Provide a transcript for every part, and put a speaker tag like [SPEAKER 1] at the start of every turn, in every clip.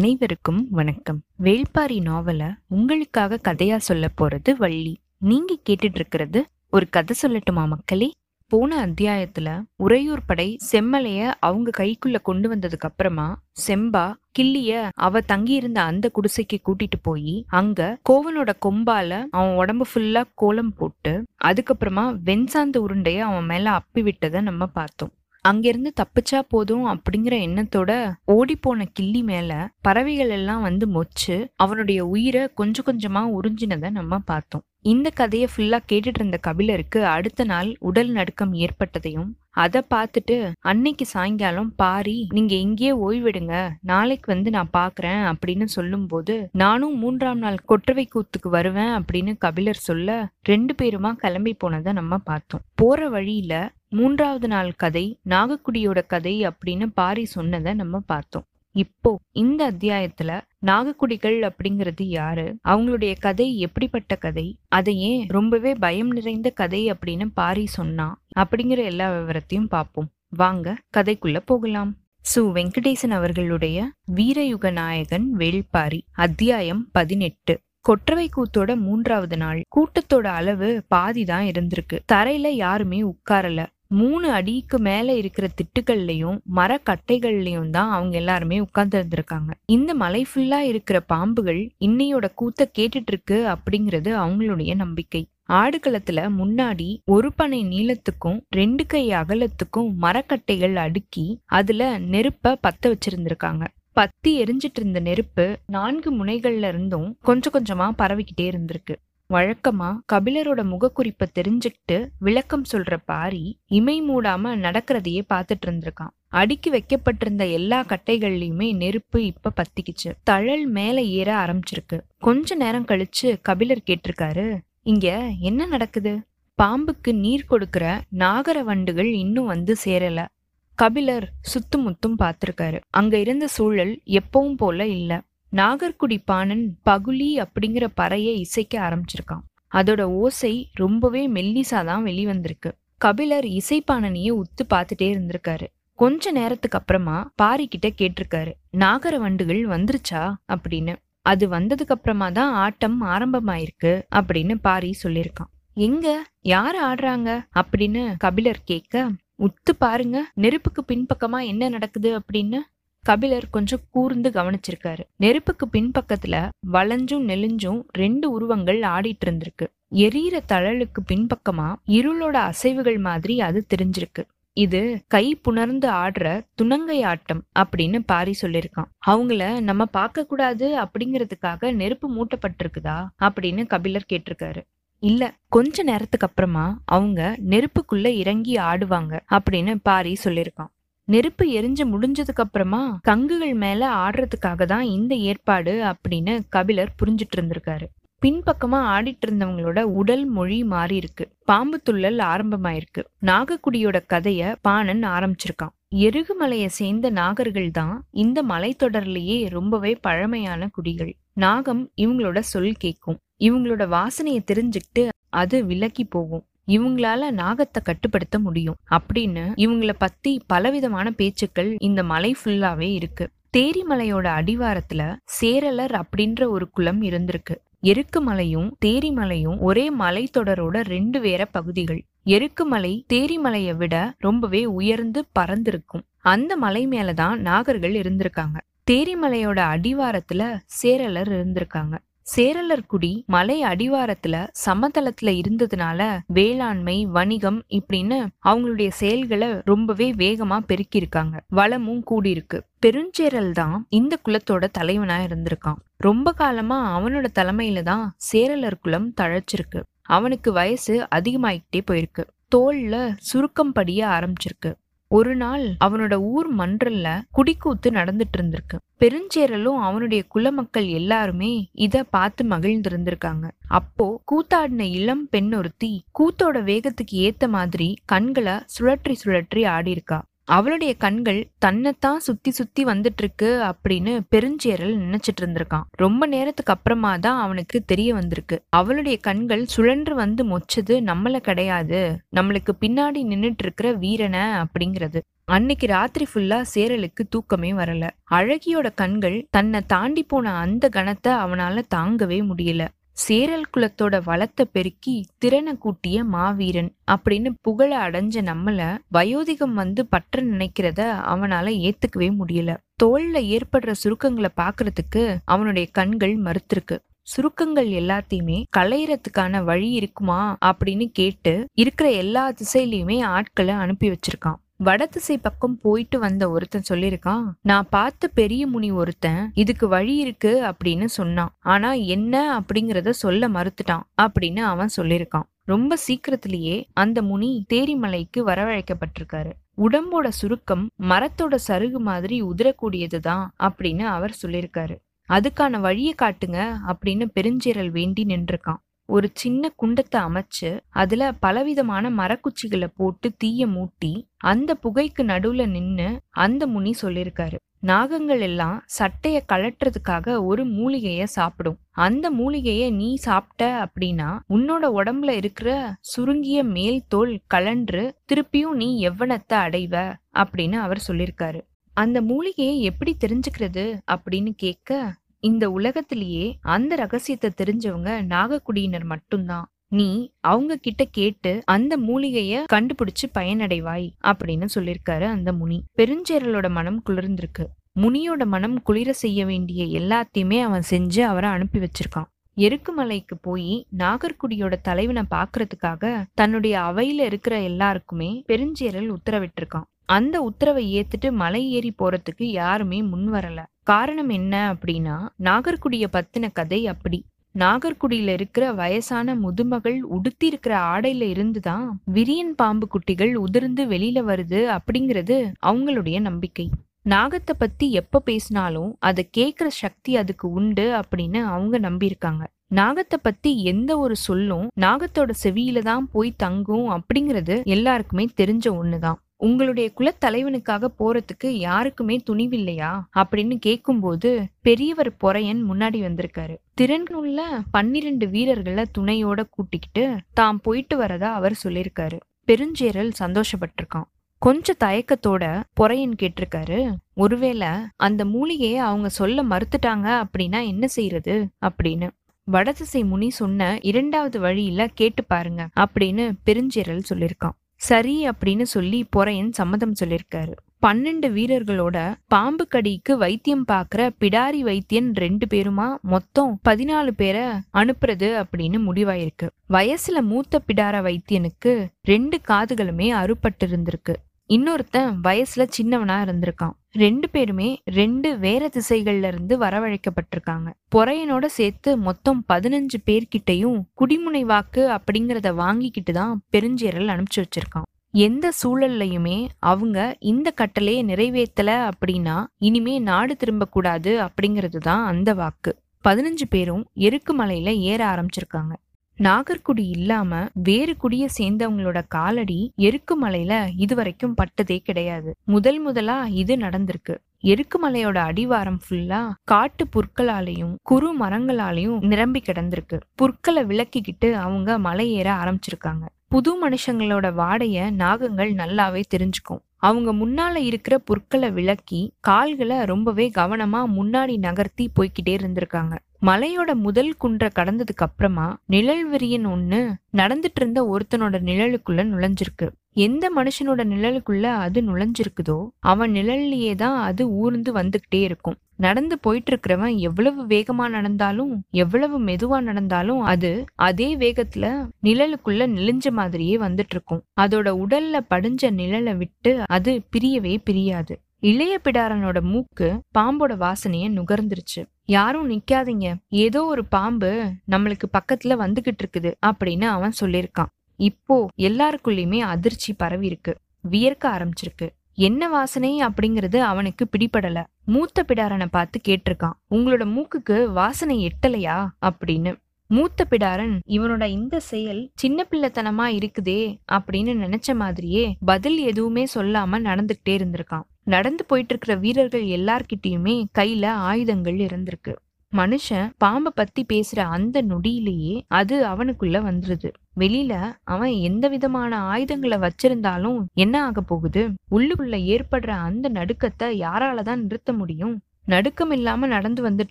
[SPEAKER 1] அனைவருக்கும் வணக்கம். வேள்பாரி நாவல உங்களுக்காக கதையா சொல்ல போறது வள்ளி. நீங்க கேட்டுட்டு இருக்கிறது ஒரு கதை சொல்லட்டுமா மக்களே? போன அத்தியாயத்துல உறையூர் படை செம்மலைய அவங்க கைக்குள்ள கொண்டு வந்ததுக்கு அப்புறமா செம்பா கிள்ளிய அவ தங்கியிருந்த அந்த குடிசைக்கு கூட்டிட்டு போய் அங்க கோவனோட கொம்பால அவன் உடம்பு ஃபுல்லா கோலம் போட்டு அதுக்கப்புறமா வெண்சாந்த உருண்டைய அவன் மேல அப்பி விட்டதை நம்ம பார்த்தோம். அங்கிருந்து தப்பிச்சா போதும் அப்படிங்கிற எண்ணத்தோட ஓடி போன கிள்ளி மேல பறவைகள் எல்லாம் வந்து மொச்சு அவனுடைய உயிரை கொஞ்சம் கொஞ்சமா உறிஞ்சினதை நம்ம பார்த்தோம். இந்த கதையை ஃபுல்லா கேட்டுட்டு இருந்த கபிலருக்கு அடுத்த நாள் உடல் நடுக்கம் ஏற்பட்டதையும் அதை பார்த்துட்டு அன்னைக்கு சாயங்காலம் பாரி நீங்க எங்கேயே ஓய்வெடுங்க நாளைக்கு வந்து நான் பாக்குறேன் அப்படின்னு சொல்லும்போது நானும் மூன்றாம் நாள் கொற்றவை கூத்துக்கு வருவேன் அப்படின்னு கபிலர் சொல்ல ரெண்டு பேருமா கிளம்பி போனதை நம்ம பார்த்தோம். போற வழியில மூன்றாவது நாள் கதை நாகக்குடியோட கதை அப்படின்னு பாரி சொன்னதை நம்ம பார்த்தோம். இப்போ இந்த அத்தியாயத்துல நாகக்குடிகள் அப்படிங்கிறது யாரு? அவங்களுடைய கதை எப்படிப்பட்ட கதை? அதை ஏன் ரொம்பவே பயம் நிறைந்த கதை அப்படின்னு பாரி சொன்னா? அப்படிங்கிற எல்லா விவரத்தையும் பார்ப்போம். வாங்க கதைக்குள்ள போகலாம். சு. வெங்கடேசன் அவர்களுடைய வீரயுக நாயகன் வேள்பாரி அத்தியாயம் பதினெட்டு. கொற்றவை கூத்தோட மூன்றாவது நாள். கூட்டத்தோட அளவு பாதி தான் இருந்திருக்கு. தரையில யாருமே உட்காரல. மூணு அடிக்கு மேல இருக்கிற திட்டுகள்லயும் மரக்கட்டைகள்லயும் தான் அவங்க எல்லாருமே உட்கார்ந்து இருந்திருக்காங்க. இந்த மலை ஃபுல்லா இருக்கிற பாம்புகள் இன்னையோட கூத்த கேட்டுட்டு இருக்கு அப்படிங்கிறது அவங்களுடைய நம்பிக்கை. ஆடுகளத்துல முன்னாடி ஒரு பனை நீளத்துக்கும் ரெண்டு கை அகலத்துக்கும் மரக்கட்டைகள் அடுக்கி அதுல நெருப்ப பத்த வச்சிருந்திருக்காங்க. பத்தி எரிஞ்சிட்டு இருந்த நெருப்பு நான்கு முனைகள்ல இருந்தும் கொஞ்சம் கொஞ்சமா பரவிக்கிட்டே இருந்திருக்கு. வழக்கமா கபிலரோட முகக்குறிப்பை தெரிஞ்சுக்கிட்டு விளக்கம் சொல்ற பாரி இமை மூடாம நடக்கிறதையே பார்த்துட்டு இருந்திருக்கான். அடுக்கி வைக்கப்பட்டிருந்த எல்லா கட்டைகள்லயுமே நெருப்பு இப்ப பத்திக்குச்சு. தழல் மேல ஏற ஆரம்பிச்சிருக்கு. கொஞ்ச நேரம் கழிச்சு கபிலர் கேட்டிருக்காரு இங்க என்ன நடக்குது? பாம்புக்கு நீர் கொடுக்கிற நாகர வண்டுகள் இன்னும் வந்து சேரல. கபிலர் சுத்துமுத்தும் பார்த்திருக்காரு. அங்க இருந்த சூழல் எப்பவும் போல இல்லை. நாகர்குடி பாணன் பகுலி அப்படிங்கிற பறையை இசைக்க ஆரம்பிச்சிருக்கான். அதோட ஓசை ரொம்பவே மெல்லிசா தான் வெளிவந்திருக்கு. கபிலர் இசைப்பாணனையே உத்து பார்த்துட்டே இருந்திருக்காரு. கொஞ்ச நேரத்துக்கு அப்புறமா பாரி கிட்ட கேட்டிருக்காரு நாகர வண்டுகள் வந்துருச்சா? அப்படின்னு. அது வந்ததுக்கு அப்புறமா தான் ஆட்டம் ஆரம்பமாயிருக்கு அப்படின்னு பாரி சொல்லியிருக்கான். எங்க? யார் ஆடுறாங்க? அப்படின்னு கபிலர் கேட்க உத்து பாருங்க நெருப்புக்கு பின்பக்கமா என்ன நடக்குது? அப்படின்னு. கபிலர் கொஞ்சம் கூர்ந்து கவனிச்சிருக்காரு. நெருப்புக்கு பின்பக்கத்துல வளைஞ்சும் நெலிஞ்சும் ரெண்டு உருவங்கள் ஆடிட்டு இருந்திருக்கு. எரியற தழலுக்கு பின்பக்கமா இருளோட அசைவுகள் மாதிரி அது தெரிஞ்சிருக்கு. இது கை புணர்ந்து ஆடுற துணங்கை ஆட்டம் அப்படின்னு பாரி சொல்லியிருக்கான். அவங்கள நம்ம பார்க்க கூடாது அப்படிங்கறதுக்காக நெருப்பு மூட்டப்பட்டிருக்குதா அப்படின்னு கபிலர் கேட்டிருக்காரு. இல்ல கொஞ்ச நேரத்துக்கு அப்புறமா அவங்க நெருப்புக்குள்ள இறங்கி ஆடுவாங்க அப்படின்னு பாரி சொல்லியிருக்கான். நெருப்பு எரிஞ்சு முடிஞ்சதுக்கு அப்புறமா கங்குகள் மேல ஆடுறதுக்காக தான் இந்த ஏற்பாடு அப்படின்னு கபிலர் புரிஞ்சிட்டு இருந்திருக்காரு. பின்பக்கமா ஆடிட்டு இருந்தவங்களோட உடல் மொழி மாறி இருக்கு. பாம்பு துள்ளல் ஆரம்பமாயிருக்கு. நாகக்குடியோட கதைய பாணன் ஆரம்பிச்சிருக்கான். எருகுமலையை சேர்ந்த நாகர்கள் தான் இந்த மலைத்தொடர்லயே ரொம்பவே பழமையான குடிகள். நாகம் இவங்களோட சொல் கேட்கும் இவங்களோட வாசனையை தெரிஞ்சுக்கிட்டு அது விலக்கி போகும். இவங்களால நாகத்தை கட்டுப்படுத்த முடியும் அப்படின்னு இவங்கள பத்தி பலவிதமான பேச்சுக்கள் இந்த மலை ஃபுல்லாவே இருக்கு. தேரிமலையோட அடிவாரத்துல சேரலர் அப்படின்ற ஒரு குளம் இருந்திருக்கு. எருக்குமலையும் தேரிமலையும் ஒரே மலைத்தொடரோட ரெண்டு வேற பகுதிகள். எருக்குமலை தேரிமலையை விட ரொம்பவே உயர்ந்து பறந்திருக்கும். அந்த மலை மேலதான் நாகர்கள் இருந்திருக்காங்க. தேரிமலையோட அடிவாரத்துல சேரலர் இருந்திருக்காங்க. சேரலர்குடி மலை அடிவாரத்துல சமதளத்துல இருந்ததுனால வேளாண்மை வணிகம் இப்படின்னு அவங்களுடைய செயல்களை ரொம்பவே வேகமா பெருக்கியிருக்காங்க. வளமும் கூடியிருக்கு. பெருஞ்சேரல் தான் இந்த குலத்தோட தலைவனா இருந்திருக்கான். ரொம்ப காலமா அவனோட தலைமையில தான் சேரலர் குலம் தழைச்சிருக்கு. அவனுக்கு வயசு அதிகமாயிட்டே போயிருக்கு. தோல்ல சுருக்கம் படிய ஆரம்பிச்சிருக்கு. ஒரு நாள் அவனோட ஊர் மன்றல்ல குடிக்கூத்து நடந்துட்டு இருந்திருக்கு பெருஞ்சேரலும் அவனுடைய குலமக்கள் எல்லாருமே இத பார்த்து மகிழ்ந்திருந்திருக்காங்க. அப்போ கூத்தாடின இளம் பெண் ஒருத்தி கூத்தோட வேகத்துக்கு ஏத்த மாதிரி கண்களை சுழற்றி சுழற்றி ஆடிருக்கா அவளுடைய கண்கள் தன்னைத்தான் சுத்தி சுத்தி வந்துட்டு இருக்கு அப்படின்னு பெருஞ்சேரல் நினைச்சிட்டு இருந்திருக்கான். ரொம்ப நேரத்துக்கு அப்புறமா தான் அவனுக்கு தெரிய வந்திருக்கு. அவளுடைய கண்கள் சுழன்று வந்து மொச்சது நம்மள கிடையாது நம்மளுக்கு பின்னாடி நின்னுட்டு இருக்கிற வீரனை அப்படிங்கிறது. அன்னைக்கு ராத்திரி ஃபுல்லா சேரலுக்கு தூக்கமே வரல. அழகியோட கண்கள் தன்னை தாண்டி போன அந்த கணத்தை அவனால தாங்கவே முடியல. சேரல் குலத்தோட வளத்தை பெருக்கி திறனை கூட்டிய மாவீரன் அப்படின்னு புகழ அடைஞ்ச நம்மள வயோதிகம் வந்து பற்ற நினைக்கிறத அவனால ஏத்துக்கவே முடியல. தோல்ல ஏற்படுற சுருக்கங்களை பாக்குறதுக்கு அவனுடைய கண்கள் மறுத்திருக்கு. சுருக்கங்கள் எல்லாத்தையுமே களையறதுக்கான வழி இருக்குமா அப்படின்னு கேட்டு இருக்கிற எல்லா திசையிலயுமே ஆட்களை அனுப்பி வச்சிருக்கான். வடதிசை பக்கம் போயிட்டு வந்த ஒருத்தன் சொல்லிருக்கான் நான் பார்த்த பெரிய முனி ஒருத்தன் இதுக்கு வழி இருக்கு அப்படின்னு சொன்னான். ஆனா என்ன அப்படிங்கறத சொல்ல மறுத்துட்டான் அப்படின்னு அவன் சொல்லிருக்கான் ரொம்ப சீக்கிரத்திலேயே அந்த முனி தேரிமலைக்கு வரவழைக்கப்பட்டிருக்காரு. உடம்போட சுருக்கம் மரத்தோட சருகு மாதிரி உதிரக்கூடியதுதான் அப்படின்னு அவர் சொல்லியிருக்காரு. அதுக்கான வழியை காட்டுங்க அப்படின்னு பெருஞ்சீரல் வேண்டி நின்றுருக்கான். ஒரு சின்ன குண்டத்தை அமைச்சு அதுல பலவிதமான மரக்குச்சிகளை போட்டு தீய மூட்டி அந்த புகைக்கு நடுவுல நின்னு அந்த முனி சொல்லியிருக்காரு நாகங்கள் எல்லாம் சட்டைய கழட்டுறதுக்காக ஒரு மூலிகைய சாப்பிடும். அந்த மூலிகைய நீ சாப்பிட்ட அப்படின்னா உன்னோட உடம்புல இருக்கிற சுருங்கிய மேல் தோல் கலன்று திருப்பியும் நீ எவ்வனத்தை அடைவ அப்படின்னு அவர் சொல்லியிருக்காரு அந்த மூலிகையை எப்படி தெரிஞ்சுக்கிறது அப்படின்னு கேட்க இந்த உலகத்திலேயே அந்த ரகசியத்தை தெரிஞ்சவங்க நாகக்குடியினர் மட்டும்தான். நீ அவங்க கிட்ட கேட்டு அந்த மூலிகைய கண்டுபிடிச்சு பயனடைவாய் அப்படின்னு சொல்லிருக்காரு அந்த முனி. பெருஞ்சேரலோட மனம் குளிர்ந்திருக்கு. முனியோட மனம் குளிர செய்ய வேண்டிய எல்லாத்தையுமே அவன் செஞ்சு அவரை அனுப்பி வச்சிருக்கான். எருக்குமலைக்கு போய் நாகர்குடியோட தலைவனை பாக்குறதுக்காக தன்னுடைய அவையில இருக்கிற எல்லாருக்குமே பெருஞ்சேரல் உத்தரவிட்டிருக்கான். அந்த உத்தரவை ஏத்துட்டு மலை ஏறி போறதுக்கு யாருமே முன் வரல. காரணம் என்ன அப்படின்னா நாகர்குடிய பத்தின கதை அப்படி. நாகர்குடியில இருக்கிற வயசான முதுமகள் உடுத்தி இருக்கிற ஆடையில இருந்துதான் விரியன் பாம்பு குட்டிகள் உதிர்ந்து வெளியில வருது அப்படிங்கிறது அவங்களுடைய நம்பிக்கை. நாகத்தை பத்தி எப்ப பேசினாலும் அதை கேக்குற சக்தி அதுக்கு உண்டு அப்படின்னு அவங்க நம்பியிருக்காங்க. நாகத்தை பத்தி எந்த ஒரு சொல்லும் நாகத்தோட செவியில தான் போய் தங்கும் அப்படிங்கிறது எல்லாருக்குமே தெரிஞ்ச ஒண்ணுதான். உங்களுடைய குலத்தலைவனுக்காக போறதுக்கு யாருக்குமே துணிவில்லையா? அப்படின்னு கேட்கும்போது பெரியவர் பொறையன் முன்னாடி வந்திருக்காரு. திறனுள்ள பன்னிரண்டு வீரர்களை துணையோட கூட்டிக்கிட்டு தாம் போயிட்டு வரதா அவர் சொல்லியிருக்காரு. பெருஞ்சேரல் சந்தோஷப்பட்டிருக்கான். கொஞ்ச தயக்கத்தோட பொறையன் கேட்டிருக்காரு ஒருவேளை அந்த மூலிகையை அவங்க சொல்ல மறுத்துட்டாங்க அப்படின்னா என்ன செய்யறது அப்படின்னு. வடதிசை முனி சொன்ன இரண்டாவது வழியில கேட்டு பாருங்க அப்படின்னு பெருஞ்சேரல் சொல்லியிருக்கான். சரி அப்படின்னு சொல்லி பொறையன் சம்மதம் சொல்லியிருக்காரு. பன்னெண்டு வீரர்களோட பாம்பு கடிக்கு வைத்தியம் பாக்குற பிடாரி வைத்தியன் ரெண்டு பேருமா? மொத்தம் பதினாலு பேரை அனுப்புறது அப்படின்னு முடிவாயிருக்கு. வயசுல மூத்த பிடார வைத்தியனுக்கு ரெண்டு காதுகளுமே அறுபட்டு இருந்திருக்கு இன்னொருத்தன் வயசுல சின்னவனா இருந்திருக்கான். ரெண்டு பேருமே ரெண்டு வேற திசைகள்ல இருந்து வரவழைக்கப்பட்டிருக்காங்க. பொறையனோட சேர்த்து மொத்தம் பதினஞ்சு பேர்கிட்டையும் குடிமுனை வாக்கு அப்படிங்கிறத வாங்கிக்கிட்டு தான் பெருஞ்சேரல் அனுப்பிச்சு வச்சிருக்கான். எந்த சூழல்லையுமே அவங்க இந்த கட்டளையை நிறைவேற்றல அப்படின்னா இனிமே நாடு திரும்ப கூடாது அப்படிங்கிறது தான் அந்த வாக்கு. பதினஞ்சு பேரும் எருக்கு மலையில ஏற ஆரம்பிச்சிருக்காங்க. நாகர்குடி இல்லாம வேறு குடிய சேர்ந்தவங்களோட காலடி எருக்குமலையில இதுவரைக்கும் பட்டதே கிடையாது. முதல் முதலா இது நடந்திருக்கு. எருக்குமலையோட அடிவாரம் ஃபுல்லா காட்டு புற்களாலையும் குறு மரங்களாலையும் நிரம்பி கிடந்திருக்கு. புற்களை விளக்கிக்கிட்டு அவங்க மலை ஏற ஆரம்பிச்சிருக்காங்க. புது மனுஷங்களோட வாடைய நாகங்கள் நல்லாவே தெரிஞ்சுக்கும். அவங்க முன்னால இருக்கிற புற்களை விளக்கி கால்களை ரொம்பவே கவனமா முன்னாடி நகர்த்தி போய்கிட்டே இருந்திருக்காங்க. மலையோட முதல் குன்றை கடந்ததுக்கு அப்புறமா நிழல் விரியன் ஒண்ணு நடந்துட்டு இருந்த ஒருத்தனோட நிழலுக்குள்ள நுழைஞ்சிருக்கு. எந்த மனுஷனோட நிழலுக்குள்ள அது நுழைஞ்சிருக்குதோ அவன் நிழல்லையே தான் அது ஊர்ந்து வந்துகிட்டே இருக்கும். நடந்து போயிட்டு இருக்கிறவன் எவ்வளவு வேகமா நடந்தாலும் எவ்வளவு மெதுவா நடந்தாலும் அது அதே வேகத்துல நிழலுக்குள்ள நெளிஞ்ச மாதிரியே வந்துட்டு இருக்கும் அதோட உடல்ல படிஞ்ச நிழலை விட்டு அது பிரியவே பிரியாது. இளைய பிடாரனோட மூக்கு பாம்போட வாசனைய நுகர்ந்துருச்சு. யாரும் நிக்காதீங்க. ஏதோ ஒரு பாம்பு நம்மளுக்கு பக்கத்துல வந்துகிட்டு இருக்குது அப்படின்னு அவன் சொல்லியிருக்கான். இப்போ எல்லாருக்குள்ளயுமே அதிர்ச்சி பரவி இருக்கு வியர்க்க ஆரம்பிச்சிருக்கு. என்ன வாசனை அப்படிங்கிறது அவனுக்கு பிடிபடல. மூத்த பிடாரனை பார்த்து கேட்டிருக்கான் உங்களோட மூக்குக்கு வாசனை எட்டலையா? அப்படின்னு. மூத்த பிடாரன் இவனோட இந்த செயல் சின்ன பிள்ளைத்தனமா இருக்குதே அப்படின்னு நினைச்ச மாதிரியே பதில் எதுவுமே சொல்லாம நடந்துகிட்டே இருந்திருக்கான். நடந்து போயிட்டு இருக்கிற வீரர்கள் எல்லார்கிட்டயுமே கையில ஆயுதங்கள் இருந்திருக்கு. மனுஷன் பாம்பை பத்தி பேசுற அந்த நொடியிலேயே அது அவனுக்குள்ள வந்துருது. வெளியில அவன் எந்த விதமான ஆயுதங்களை வச்சிருந்தாலும் என்ன ஆக போகுது? உள்ளுக்குள்ள ஏற்படுற அந்த நடுக்கத்தை யாராலதான் நிறுத்த முடியும்? நடுக்கம் இல்லாம நடந்து வந்துட்டு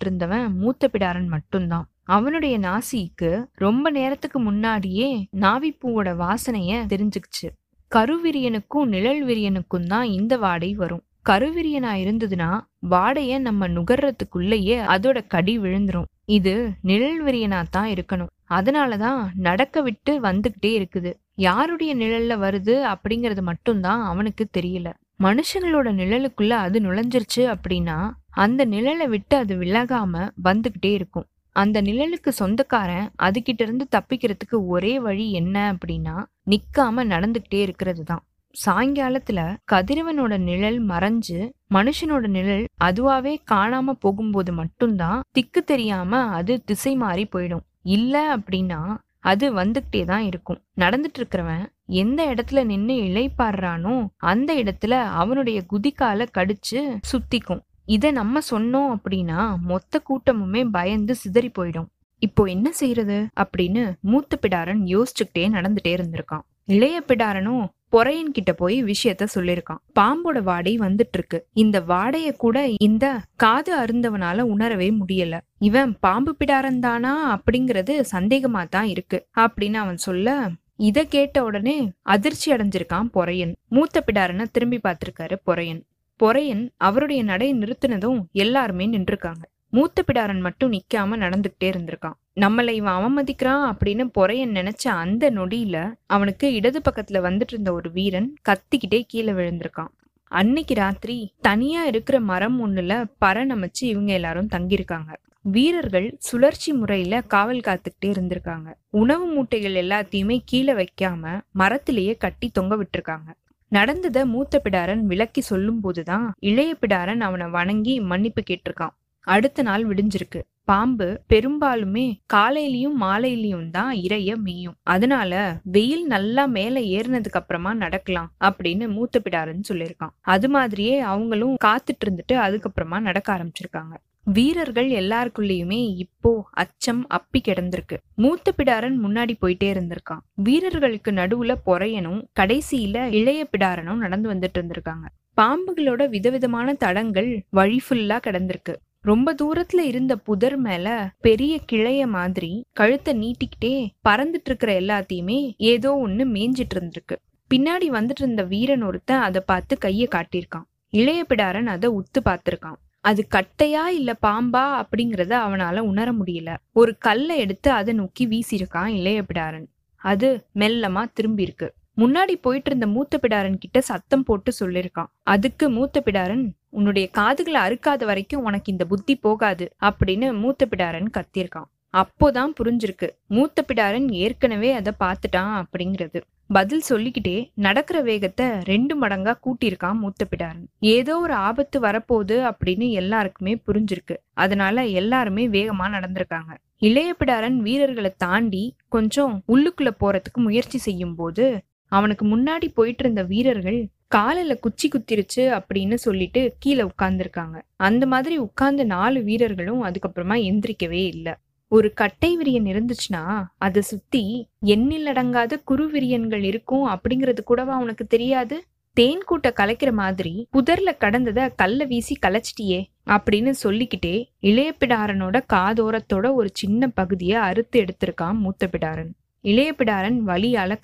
[SPEAKER 1] இருந்தவன் மூத்த பிடாரன் மட்டும்தான். அவனுடைய நாசிக்கு ரொம்ப நேரத்துக்கு முன்னாடியே நாவிப்பூவோட வாசனைய தெரிஞ்சுக்குச்சு. கருவிரியனுக்கும் நிழல் விரியனுக்கும் தான் இந்த வாடை வரும். கருவிரியனா இருந்ததுன்னா வாடைய நம்ம நுகர்றதுக்குள்ளேயே அதோட கடி விழுந்துரும். இது நிழல் விரியனா தான் இருக்கணும். அதனாலதான் நடக்க விட்டு வந்துகிட்டே இருக்குது. யாருடைய நிழல்ல வருது அப்படிங்கறது மட்டும்தான் அவனுக்கு தெரியல. மனுஷங்களோட நிழலுக்குள்ள அது நுழைஞ்சிருச்சு அப்படின்னா அந்த நிழலை விட்டு அது விலகாம வந்துகிட்டே இருக்கும். அந்த நிழலுக்கு சொந்தக்காரன் அதுகிட்ட இருந்து தப்பிக்கிறதுக்கு ஒரே வழி என்ன அப்படின்னா நிக்காம நடந்துகிட்டே இருக்கிறது தான் சாயங்காலத்துல கதிரவனோட நிழல் மறைஞ்சு மனுஷனோட நிழல் அதுவாவே காணாம போகும்போது மட்டும்தான் திக்கு தெரியாம அது திசை மாறி போயிடும். இல்ல அப்படின்னா அது வந்துகிட்டே தான் இருக்கும். நடந்துட்டு இருக்கிறவன் எந்த இடத்துல நின்று இழைப்பாடுறானோ அந்த இடத்துல அவனுடைய குதிக்கால கடிச்சு சுத்திக்கும். இதை நம்ம சொன்னோம் அப்படின்னா மொத்த கூட்டமுமே பயந்து சிதறி போயிடும். இப்போ என்ன செய்யறது அப்படின்னு மூத்த பிடாரன் யோசிச்சுக்கிட்டே நடந்துட்டே இருந்திருக்கான். இளைய பிடாரனும் பொறையன் கிட்ட போய் விஷயத்த சொல்லிருக்கான் பாம்போட வாடை வந்துட்டு இருக்கு இந்த வாடைய கூட இந்த காது அருந்தவனால உணரவே முடியல. இவன் பாம்பு பிடாரன் தானா அப்படிங்கறது சந்தேகமா தான் இருக்கு. அப்படின்னு அவன் சொல்ல இத கேட்ட உடனே அதிர்ச்சி அடைஞ்சிருக்கான் பொறையன். மூத்த பிடாரனை திரும்பி பார்த்திருக்காரு பொறையன். பொறையன் அவருடைய நடை நிறுத்தினதும் எல்லாருமே நின்றுருக்காங்க. மூத்த பிடாரன் மட்டும் நிக்காம நடந்துகிட்டே இருந்திருக்கான். நம்மளை இவன் அவமதிக்கிறான் அப்படின்னு பொறையன் நினைச்ச அந்த நொடியில அவனுக்கு இடது பக்கத்துல வந்துட்டு இருந்த ஒரு வீரன் கத்திக்கிட்டே கீழே விழுந்திருக்கான். அன்னைக்கு ராத்திரி தனியா இருக்கிற மரம் ஒண்ணுல பற அமைச்சு இவங்க எல்லாரும் தங்கியிருக்காங்க. வீரர்கள் சுழற்சி முறையில காவல் காத்துக்கிட்டே இருந்திருக்காங்க. உணவு மூட்டைகள் எல்லாத்தையுமே கீழே வைக்காம மரத்திலேயே கட்டி தொங்க விட்டுருக்காங்க. நடந்தத மூத்த பிடாரன் விளக்கி சொல்லும் போதுதான் இளைய பிடாரன் அவனை வணங்கி மன்னிப்பு கேட்டிருக்கான். அடுத்த நாள் விடிஞ்சிருக்கு. பாம்பு பெரும்பாலுமே காலையிலயும் மாலையிலயும் தான் இறைய மேயும். அதனால வெயில் நல்லா மேல ஏறினதுக்கு அப்புறமா நடக்கலாம் அப்படின்னு மூத்த பிடாரன் சொல்லியிருக்கான். அது மாதிரியே அவங்களும் காத்துட்டு இருந்துட்டு அதுக்கப்புறமா நடக்க ஆரம்பிச்சிருக்காங்க. வீரர்கள் எல்லாருக்குள்ளயுமே இப்போ அச்சம் அப்பி கிடந்திருக்கு. மூத்த பிடாரன் முன்னாடி போயிட்டே இருந்திருக்கான். வீரர்களுக்கு நடுவுல பொறையனும் கடைசியில இளைய பிடாரனும் நடந்து வந்துட்டு இருந்திருக்காங்க. பாம்புகளோட விதவிதமான தடங்கள் வழி ஃபுல்லா கிடந்திருக்கு. ரொம்ப தூரத்துல இருந்த புதர் மேல பெரிய கிளைய மாதிரி கழுத்தை நீட்டிக்கிட்டே பறந்துட்டு இருக்கிற எல்லாத்தையுமே ஏதோ ஒண்ணு மேய்ஞ்சிட்டு இருந்திருக்கு பின்னாடி வந்துட்டு இருந்த வீரன் ஒருத்தன் அதை பார்த்து கைய காட்டியிருக்கான். இளைய பிடாரன் அதை உத்து பார்த்திருக்கான். அது கட்டையா இல்ல பாம்பா அப்படிங்கறத அவனால உணர முடியல. ஒரு கல்லை எடுத்து அதை நோக்கி வீசியிருக்கான் இளைய பிடாரன். அது மெல்லமா திரும்பி இருக்கு முன்னாடி போயிட்டு இருந்த மூத்த பிடாரன் கிட்ட சத்தம் போட்டு சொல்லிருக்கான் அதுக்கு மூத்த பிடாரன் உன்னுடைய காதுகளை அறுக்காத வரைக்கும் உனக்கு இந்த புத்தி போகாது அப்படின்னு மூத்த பிடாரன் கத்திருக்கான் அப்போதான் புரிஞ்சிருக்கு. மூத்த பிடாரன் ஏற்கனவே அதை பார்த்துட்டான் அப்படிங்கிறது. பதில் சொல்லிக்கிட்டே நடக்கிற வேகத்தை ரெண்டு மடங்கா கூட்டியிருக்கான் மூத்த பிடாரன் ஏதோ ஒரு ஆபத்து வரப்போகுது அப்படின்னு எல்லாருக்குமே புரிஞ்சிருக்கு. அதனால எல்லாருமே வேகமா நடந்திருக்காங்க. இளைய பிடாரன் வீரர்களை தாண்டி கொஞ்சம் உள்ளுக்குள்ள போறதுக்கு முயற்சி செய்யும் போது அவனுக்கு முன்னாடி போயிட்டு இருந்த வீரர்கள் காலில குச்சி குத்திருச்சு அப்படின்னு சொல்லிட்டு கீழே உட்கார்ந்துருக்காங்க. அந்த மாதிரி உட்கார்ந்த நாலு வீரர்களும் அதுக்கப்புறமா எந்திரிக்கவே இல்லை. ஒரு கட்டை விரியன் இருந்துச்சுன்னா அதை சுத்தி எண்ணில் அடங்காத குருவிரியன்கள் இருக்கும் அப்படிங்கிறது கூடவா உனக்கு தெரியாது? தேன் கூட்ட கலைக்கிற மாதிரி புதர்ல கடந்தத கல்ல வீசி கலைச்சிட்டியே அப்படின்னு சொல்லிக்கிட்டே இளைய பிடாரனோட காதோரத்தோட ஒரு சின்ன பகுதியை அறுத்து எடுத்திருக்கான் மூத்த பிடாரன். இளைய பிடாரன்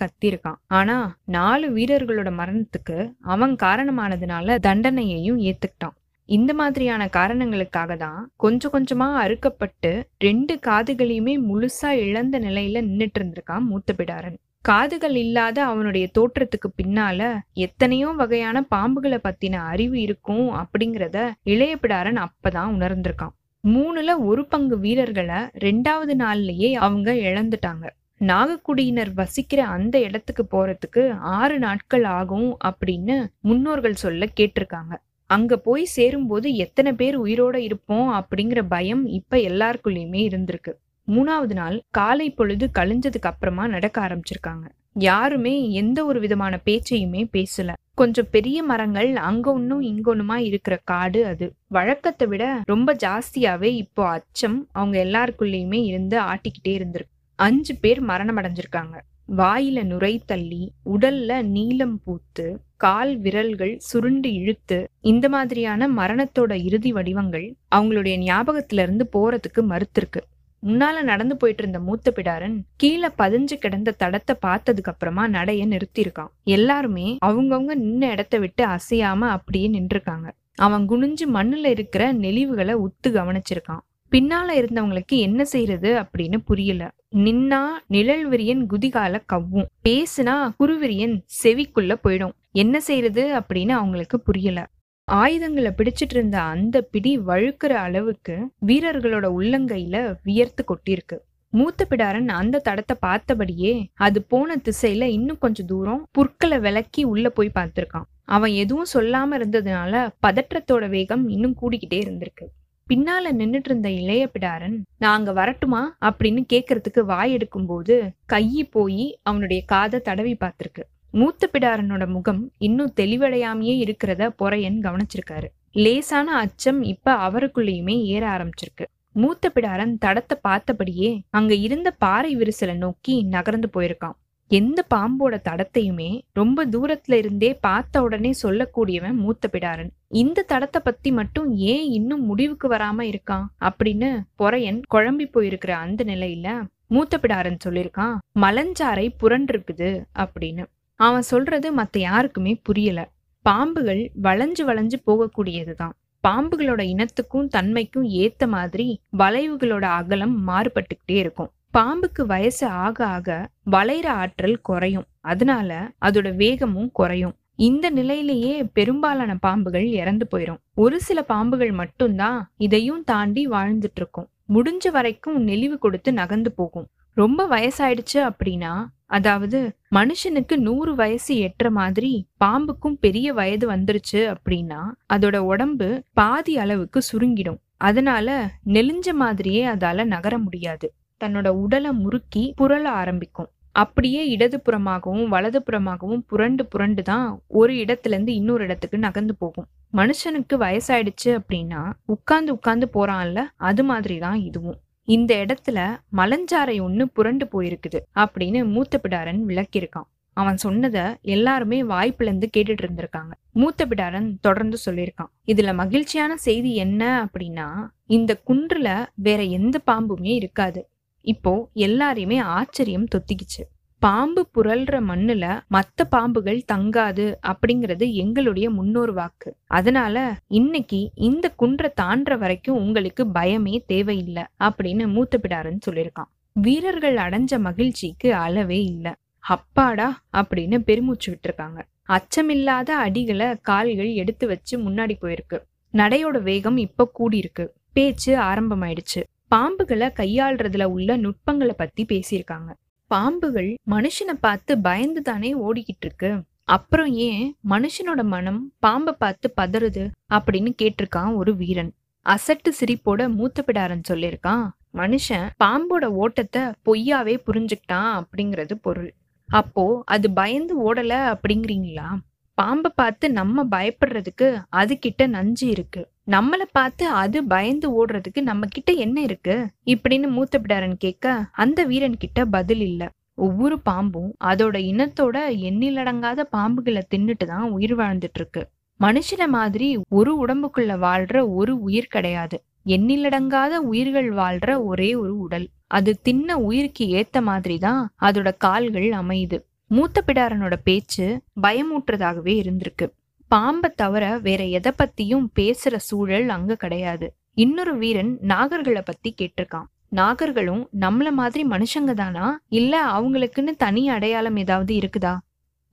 [SPEAKER 1] கத்திருக்கான். ஆனா நாலு வீரர்களோட மரணத்துக்கு அவன் காரணமானதுனால தண்டனையையும் ஏத்துக்கிட்டான். இந்த மாதிரியான காரணங்களுக்காக தான் கொஞ்சம் கொஞ்சமா அறுக்கப்பட்டு ரெண்டு காதுகளையுமே முழுசா இழந்த நிலையில நின்னுட்டு இருந்திருக்கான் மூத்த பிடாரன் காதுகள் இல்லாத அவனுடைய தோற்றத்துக்கு பின்னால எத்தனையோ வகையான பாம்புகளை பத்தின அறிவு இருக்கும் அப்படிங்கிறத இளைய பிடாரன் அப்பதான் உணர்ந்திருக்கான். மூணுல ஒரு பங்கு வீரர்களை ரெண்டாவது நாள்லயே அவங்க இழந்துட்டாங்க. நாகக்குடியினர் வசிக்கிற அந்த இடத்துக்கு போறதுக்கு ஆறு நாட்கள் ஆகும் அப்படின்னு முன்னோர்கள் சொல்ல கேட்டிருக்காங்க. அங்க போய் சேரும்போது எத்தனை பேர் உயிரோட இருப்போம் அப்படிங்கிற பயம் இப்ப எல்லாருக்குள்ளயுமே இருந்திருக்கு. மூணாவது நாள் காலை பொழுது கழிஞ்சதுக்கு அப்புறமா நடக்க ஆரம்பிச்சிருக்காங்க. யாருமே எந்த ஒரு விதமான பேச்சையுமே பேசல. கொஞ்சம் பெரிய மரங்கள் அங்க ஒன்னும் இங்க ஒண்ணுமா இருக்கிற காடு அது. வழக்கத்தை விட ரொம்ப ஜாஸ்தியாவே இப்போ அச்சம் அவங்க எல்லாருக்குள்ளயுமே இருந்து ஆட்டிக்கிட்டே இருந்திருக்கு. அஞ்சு பேர் மரணம் அடைஞ்சிருக்காங்க வாயில நுரை தள்ளி உடல்ல நீலம் பூத்து கால் விரல்கள் சுருண்டு இழுத்து இந்த மாதிரியான மரணத்தோட இறுதி வடிவங்கள் அவங்களுடைய ஞாபகத்துல இருந்து போறதுக்கு மறுத்திருக்கு. முன்னால நடந்து போயிட்டு இருந்த மூத்த பிடாரன் கீழே பதிஞ்சு கிடந்த தடத்தை பார்த்ததுக்கு அப்புறமா நடைய நிறுத்தியிருக்கான். எல்லாருமே அவங்கவுங்க நின்ன இடத்த விட்டு அசையாம அப்படியே நின்றுருக்காங்க. அவன் குனிஞ்சு மண்ணுல இருக்கிற நெளிவுகளை உத்து கவனிச்சிருக்கான். பின்னால இருந்தவங்களுக்கு என்ன செய்யறது அப்படின்னு புரியல. நின்னா நிழல் விரியன் குதிகால கவ்வும். பேசுனா குருவிரியன் செவிக்குள்ள போயிடும். என்ன செய்யறது அப்படின்னு அவங்களுக்கு புரியல. ஆயுதங்களை பிடிச்சிட்டு இருந்த அந்த பிடி வழுக்கிற அளவுக்கு வீரர்களோட உள்ளங்கையில வியர்த்து கொட்டிருக்கு மூத்த பிடாரன் அந்த தடத்தை பார்த்தபடியே அது போன திசையில இன்னும் கொஞ்சம் தூரம் புற்களை விளக்கி உள்ள போய் பார்த்திருக்கான். அவன் எதுவும் சொல்லாம இருந்ததுனால பதற்றத்தோட வேகம் இன்னும் கூடிக்கிட்டே இருந்திருக்கு. பின்னால நின்னுட்டு இருந்த இளைய பிடாரன் நாங்க வரட்டுமா? அப்படின்னு கேக்குறதுக்கு வாய் எடுக்கும் போது கையி போய் அவனுடைய காதை தடவி பார்த்திருக்கு. மூத்த பிடாரனோட முகம் இன்னும் தெளிவடையாமையே இருக்கிறத பொறையன் கவனிச்சிருக்காரு. லேசான அச்சம் இப்ப அவருக்குள்ளேயுமே ஏற ஆரம்பிச்சிருக்கு. மூத்த பிடாரன் தடத்தை பார்த்தபடியே அங்க இருந்த பாறை விரிசலை நோக்கி நகர்ந்து போயிருக்கான். எந்த பாம்போட தடத்தையுமே ரொம்ப தூரத்துல இருந்தே பார்த்த உடனே சொல்லக்கூடியவன் மூத்த பிடாரன். இந்த தடத்தை பத்தி மட்டும் ஏன் இன்னும் முடிவுக்கு வராம இருக்கான்? அப்படின்னு பொறையன் குழம்பி போயிருக்கிற அந்த நிலையில மூத்த பிடாரன் சொல்லியிருக்கான் மலஞ்சாரை புரண்டிருக்குது அப்படின்னு. அவன் சொல்றது மத்த யாருக்குமே புரியல. பாம்புகள் வளைஞ்சு வளைஞ்சு போகக்கூடியதுதான். பாம்புகளோட இனத்துக்கும் தன்மைக்கும் ஏத்த மாதிரி வளைவுகளோட அகலம் மாறுபட்டுக்கிட்டே இருக்கும். பாம்புக்கு வயசு ஆக ஆக வளைகிற ஆற்றல் குறையும். அதனால அதோட வேகமும் குறையும். இந்த நிலையிலேயே பெரும்பாலான பாம்புகள் இறந்து போயிடும் ஒரு சில பாம்புகள் மட்டும்தான் இதையும் தாண்டி வாழ்ந்துட்டு இருக்கும் முடிஞ்ச வரைக்கும் நெளிவு கொடுத்து நகர்ந்து போகும். ரொம்ப வயசாயிடுச்சு அப்படின்னா அதாவது மனுஷனுக்கு நூறு வயசு எட்டுற மாதிரி பாம்புக்கும் பெரிய வயது வந்துருச்சு அப்படின்னா அதோட உடம்பு பாதி அளவுக்கு சுருங்கிடும். அதனால நெலிஞ்ச மாதிரியே அதால நகர முடியாது. தன்னோட உடலை முறுக்கி புரள ஆரம்பிக்கும். அப்படியே இடதுபுறமாகவும் வலதுபுறமாகவும் புரண்டு புரண்டு தான் ஒரு இடத்துல இருந்து இன்னொரு இடத்துக்கு நகர்ந்து போகும். மனுஷனுக்கு வயசாயிடுச்சு அப்படின்னா உட்காந்து உட்காந்து போறான்ல அது மாதிரி தான் இதுவும். இந்த இடத்துல மலஞ்சாரை ஒன்று புரண்டு போயிருக்குது அப்படின்னு மூத்த பிடாரன் விளக்கியிருக்கான். அவன் சொன்னதை எல்லாருமே வாய்ப்புலேருந்து கேட்டுட்டு இருந்திருக்காங்க. மூத்த பிடாரன் தொடர்ந்து சொல்லியிருக்கான் இதுல மகிழ்ச்சியான செய்தி என்ன அப்படின்னா இந்த குன்றுல வேற எந்த பாம்புமே இருக்காது. இப்போ எல்லாரையுமே ஆச்சரியம் தொத்திக்குச்சு. பாம்பு புரள்ற மண்ணுல மத்த பாம்புகள் தங்காது அப்படிங்கிறது எங்களுடைய முன்னோர் வாக்கு. அதனால இன்னைக்கு இந்த குன்றை தாண்டுற வரைக்கும் உங்களுக்கு பயமே தேவையில்லை அப்படின்னு மூத்த பிடாரன் சொல்லியிருக்கான். வீரர்கள் அடைஞ்ச மகிழ்ச்சிக்கு அளவே இல்லை. அப்பாடா அப்படின்னு பெருமூச்சு விட்டுருக்காங்க. அச்சமில்லாத அடிகளை கால்கள் எடுத்து வச்சு முன்னாடி போயிருக்கு. நடையோட வேகம் இப்ப கூடியிருக்கு. பேச்சு ஆரம்பமாயிடுச்சு. பாம்புகளை கையாள்றதுல உள்ள நுட்பங்களை பத்தி பேசியிருக்காங்க. பாம்புகள் மனுஷனை பார்த்து பயந்து தானே ஓடிக்கிட்டு இருக்கு அப்புறம் ஏன் மனுஷனோட மனம் பாம்பை பார்த்து பதறுது அப்படின்னு கேட்டிருக்கான் ஒரு வீரன். அசட்டு சிரிப்போட மூத்த சொல்லியிருக்கான் மனுஷன் பாம்போட ஓட்டத்தை பொய்யாவே புரிஞ்சுக்கிட்டான் அப்படிங்கிறது பொருள். அப்போ அது பயந்து ஓடல அப்படிங்கிறீங்களா? பாம்பை பார்த்து நம்ம பயப்படுறதுக்கு அது கிட்ட நஞ்சு இருக்கு. நம்மள பார்த்து அது பயந்து ஓடுறதுக்கு நம்ம கிட்ட என்ன இருக்கு? இப்படின்னு மூத்த பிடாரன் கேட்க அந்த வீரன் கிட்ட பதில் இல்ல. ஒவ்வொரு பாம்பும் அதோட இனத்தோட எண்ணிலடங்காத பாம்புகளை தின்னுட்டு தான் உயிர் வாழ்ந்துட்டு இருக்கு மனுஷன மாதிரி ஒரு உடம்புக்குள்ள வாழ்ற ஒரு உயிர் கிடையாது. எண்ணிலடங்காத உயிர்கள் வாழ்ற ஒரே ஒரு உடல். அது தின்ன உயிருக்கு ஏத்த மாதிரி தான் அதோட கால்கள் அமையுது. மூத்த பிடாரனோட பேச்சு பயமூட்டுறதாகவே இருந்திருக்கு. பாம்பை தவிர வேற எதை பத்தியும் பேசுற சூழல் அங்க கிடையாது. இன்னொரு வீரன் நாகர்களை பத்தி கேட்டிருக்கான். நாகர்களும் நம்மள மாதிரி மனுஷங்க தானா? இல்ல அவங்களுக்குன்னு தனி அடையாளம் ஏதாவது இருக்குதா?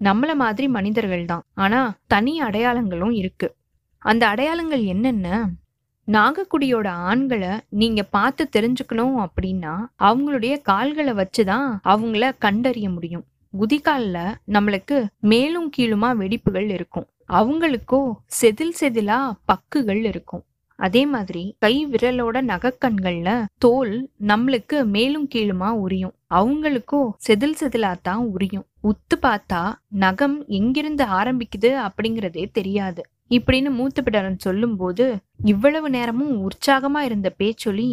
[SPEAKER 1] நம்மள மாதிரி மனிதர்கள் தான். ஆனா தனி அடையாளங்களும் இருக்கு. அந்த அடையாளங்கள் என்னென்ன? நாகக்குடியோட ஆண்களை நீங்க பார்த்து தெரிஞ்சுக்கணும் அப்படின்னா அவங்களுடைய கால்களை வச்சுதான் அவங்கள கண்டறிய முடியும். குதிகால்ல நம்மளுக்கு மேலும் கீழுமா வெடிப்புகள் இருக்கும். அவங்களுக்கோ செதில் செதிலா பக்குகள் இருக்கும். அதே மாதிரி கை விரலோட நகக்கண்கள்ல தோல் நம்மளுக்கு மேலும் கீழுமா உரியும். அவங்களுக்கோ செதில் செதிலா தான் உரியும். உத்து பார்த்தா நகம் எங்கிருந்து ஆரம்பிக்குது அப்படிங்கறதே தெரியாது. இப்படின்னு மூத்த பிடாரன் சொல்லும்போது இவ்வளவு நேரமும் உற்சாகமா இருந்த பேச்சொலி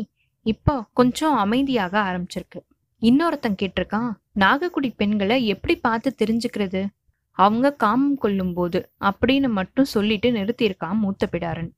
[SPEAKER 1] இப்போ கொஞ்சம் அமைதியாக ஆரம்பிச்சிருக்கு. இன்னொருத்தன் கேட்டிருக்கான் நாகக்குடி பெண்களை எப்படி பார்த்து தெரிஞ்சுக்கிறது? அவங்க காமம் கொள்ளும் போது அப்படின்னு மட்டும் சொல்லிட்டு நிறுத்தியிருக்கான் மூத்த பிடாரன்.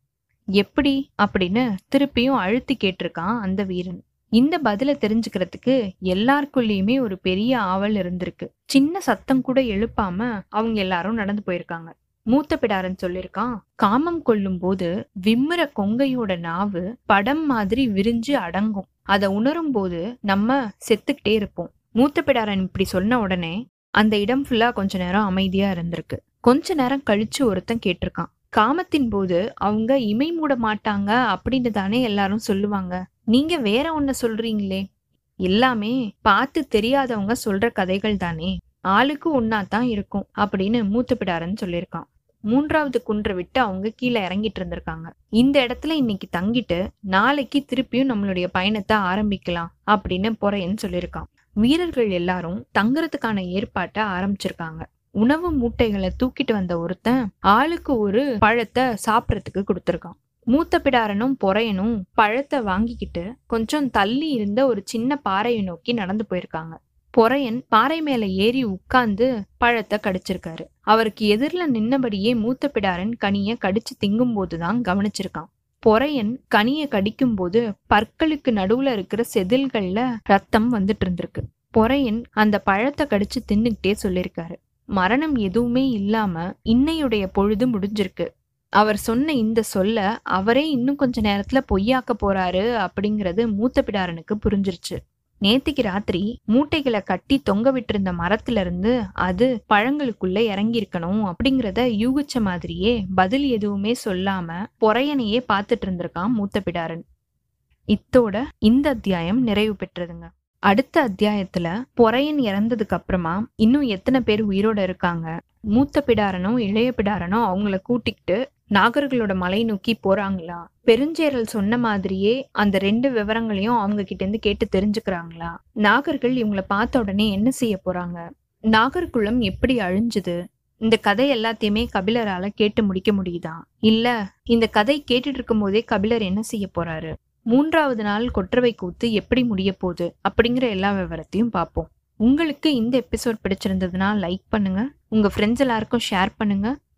[SPEAKER 1] எப்படி? அப்படின்னு திருப்பியும் அழுத்தி கேட்டிருக்கான் அந்த வீரன். இந்த பதில தெரிஞ்சுக்கிறதுக்கு எல்லாருக்குள்ளேயுமே ஒரு பெரிய ஆவல் இருந்திருக்கு. சின்ன சத்தம் கூட எழுப்பாம அவங்க எல்லாரும் நடந்து போயிருக்காங்க. மூத்த பிடாரன் சொல்லிருக்கான் காமம் கொள்ளும் போது விம்முற கொங்கையோட நாவு படம் மாதிரி விரிஞ்சு அடங்கும். அதை உணரும் போது நம்ம செத்துக்கிட்டே இருப்போம். மூத்த பிடாரன் இப்படி சொன்ன உடனே அந்த இடம் ஃபுல்லா கொஞ்ச நேரம் அமைதியா இருந்திருக்கு. கொஞ்ச நேரம் கழிச்சு ஒருத்தன் கேட்டிருக்கான். காமத்தின் போது அவங்க இமை மூட மாட்டாங்க அப்படின்னு தானே எல்லாரும் சொல்லுவாங்க. நீங்க வேற ஒன்ன சொல்றீங்களே. எல்லாமே பார்த்து தெரியாதவங்க சொல்ற கதைகள் தானே. ஆளுக்கு ஒன்னா தான் இருக்கும் அப்படின்னு மூத்த சொல்லியிருக்கான். மூன்றாவது குன்றை விட்டு அவங்க கீழே இறங்கிட்டு இருந்திருக்காங்க. இந்த இடத்துல இன்னைக்கு தங்கிட்டு நாளைக்கு திருப்பியும் நம்மளுடைய பயணத்தை ஆரம்பிக்கலாம் அப்படின்னு பொறையன் சொல்லியிருக்கான். வீரர்கள் எல்லாரும் தங்குறதுக்கான ஏற்பாட்டை ஆரம்பிச்சிருக்காங்க. உணவு மூட்டைகளை தூக்கிட்டு வந்த ஒருத்தன் ஆளுக்கு ஒரு பழத்தை சாப்பிட்றதுக்கு கொடுத்துருக்கான். மூத்த பிடாரனும் பொறையனும் பழத்தை வாங்கிக்கிட்டு கொஞ்சம் தள்ளி இருந்த ஒரு சின்ன பாறையை நோக்கி நடந்து போயிருக்காங்க. பொறையன் பாறை மேல ஏறி உட்கார்ந்து பழத்தை கடிச்சிருக்காரு. அவருக்கு எதிரில் நின்னபடியே மூத்த பிடாரன் கனிய கடிச்சு திங்கும் போதுதான் கவனிச்சிருக்கான். பொறையன் கனியை கடிக்கும் போது பற்களுக்கு நடுவுல இருக்கிற செதில்கள்ல ரத்தம் வந்துட்டு இருந்திருக்கு. பொறையன் அந்த பழத்தை கடிச்சு தின்னுக்கிட்டே சொல்லியிருக்காரு. மரணம் எதுவுமே இல்லாம இன்னையுடைய பொழுது முடிஞ்சிருக்கு. அவர் சொன்ன இந்த சொல்ல அவரே இன்னும் கொஞ்ச நேரத்துல பொய்யாக்க போறாரு அப்படிங்கிறது மூத்த பிடாரனுக்கு புரிஞ்சிருச்சு. நேத்திக்கு ராத்திரி மூட்டைகளை கட்டி தொங்க விட்டிருந்த மரத்துல இருந்து அது பழங்களுக்குள்ள இறங்கி இருக்கணும் அப்படிங்கிறத யூகிச்ச மாதிரியே பதில் எதுவுமே சொல்லாம பொறையனையே பார்த்துட்டு இருந்திருக்கான் மூத்த பிடாரன் இத்தோட இந்த அத்தியாயம் நிறைவு பெற்றதுங்க. அடுத்த அத்தியாயத்துல பொறையன் இறந்ததுக்கு அப்புறமா இன்னும் எத்தனை பேர் உயிரோட இருக்காங்க? மூத்த பிடாரனும் இளைய பிடாரனும் அவங்கள கூட்டிக்கிட்டு நாகர்களோட மலை நோக்கி போறாங்களா? பெருஞ்சேரல் சொன்ன மாதிரியே அந்த ரெண்டு விவரங்களையும் அவங்க கிட்ட இருந்து கேட்டு தெரிஞ்சுக்கிறாங்களா? நாகர்கள் இவங்கள பார்த்த உடனே என்ன செய்ய போறாங்க? நாகர்குலம் எப்படி அழிஞ்சுது? இந்த கதை எல்லாத்தையுமே கபிலரால கேட்டு முடிக்க முடியுதா? இல்ல இந்த கதை கேட்டுட்டு இருக்கும் போதே கபிலர் என்ன செய்ய போறாரு? மூன்றாவது நாள் கொற்றவை கூத்து எப்படி முடிய போகுது? அப்படிங்கிற எல்லா விவரத்தையும் பார்ப்போம். உங்களுக்கு இந்த எபிசோட் பிடிச்சிருந்ததுன்னா லைக் பண்ணுங்க. உங்க ஃப்ரெண்ட்ஸ் எல்லாருக்கும் ஷேர் பண்ணுங்க.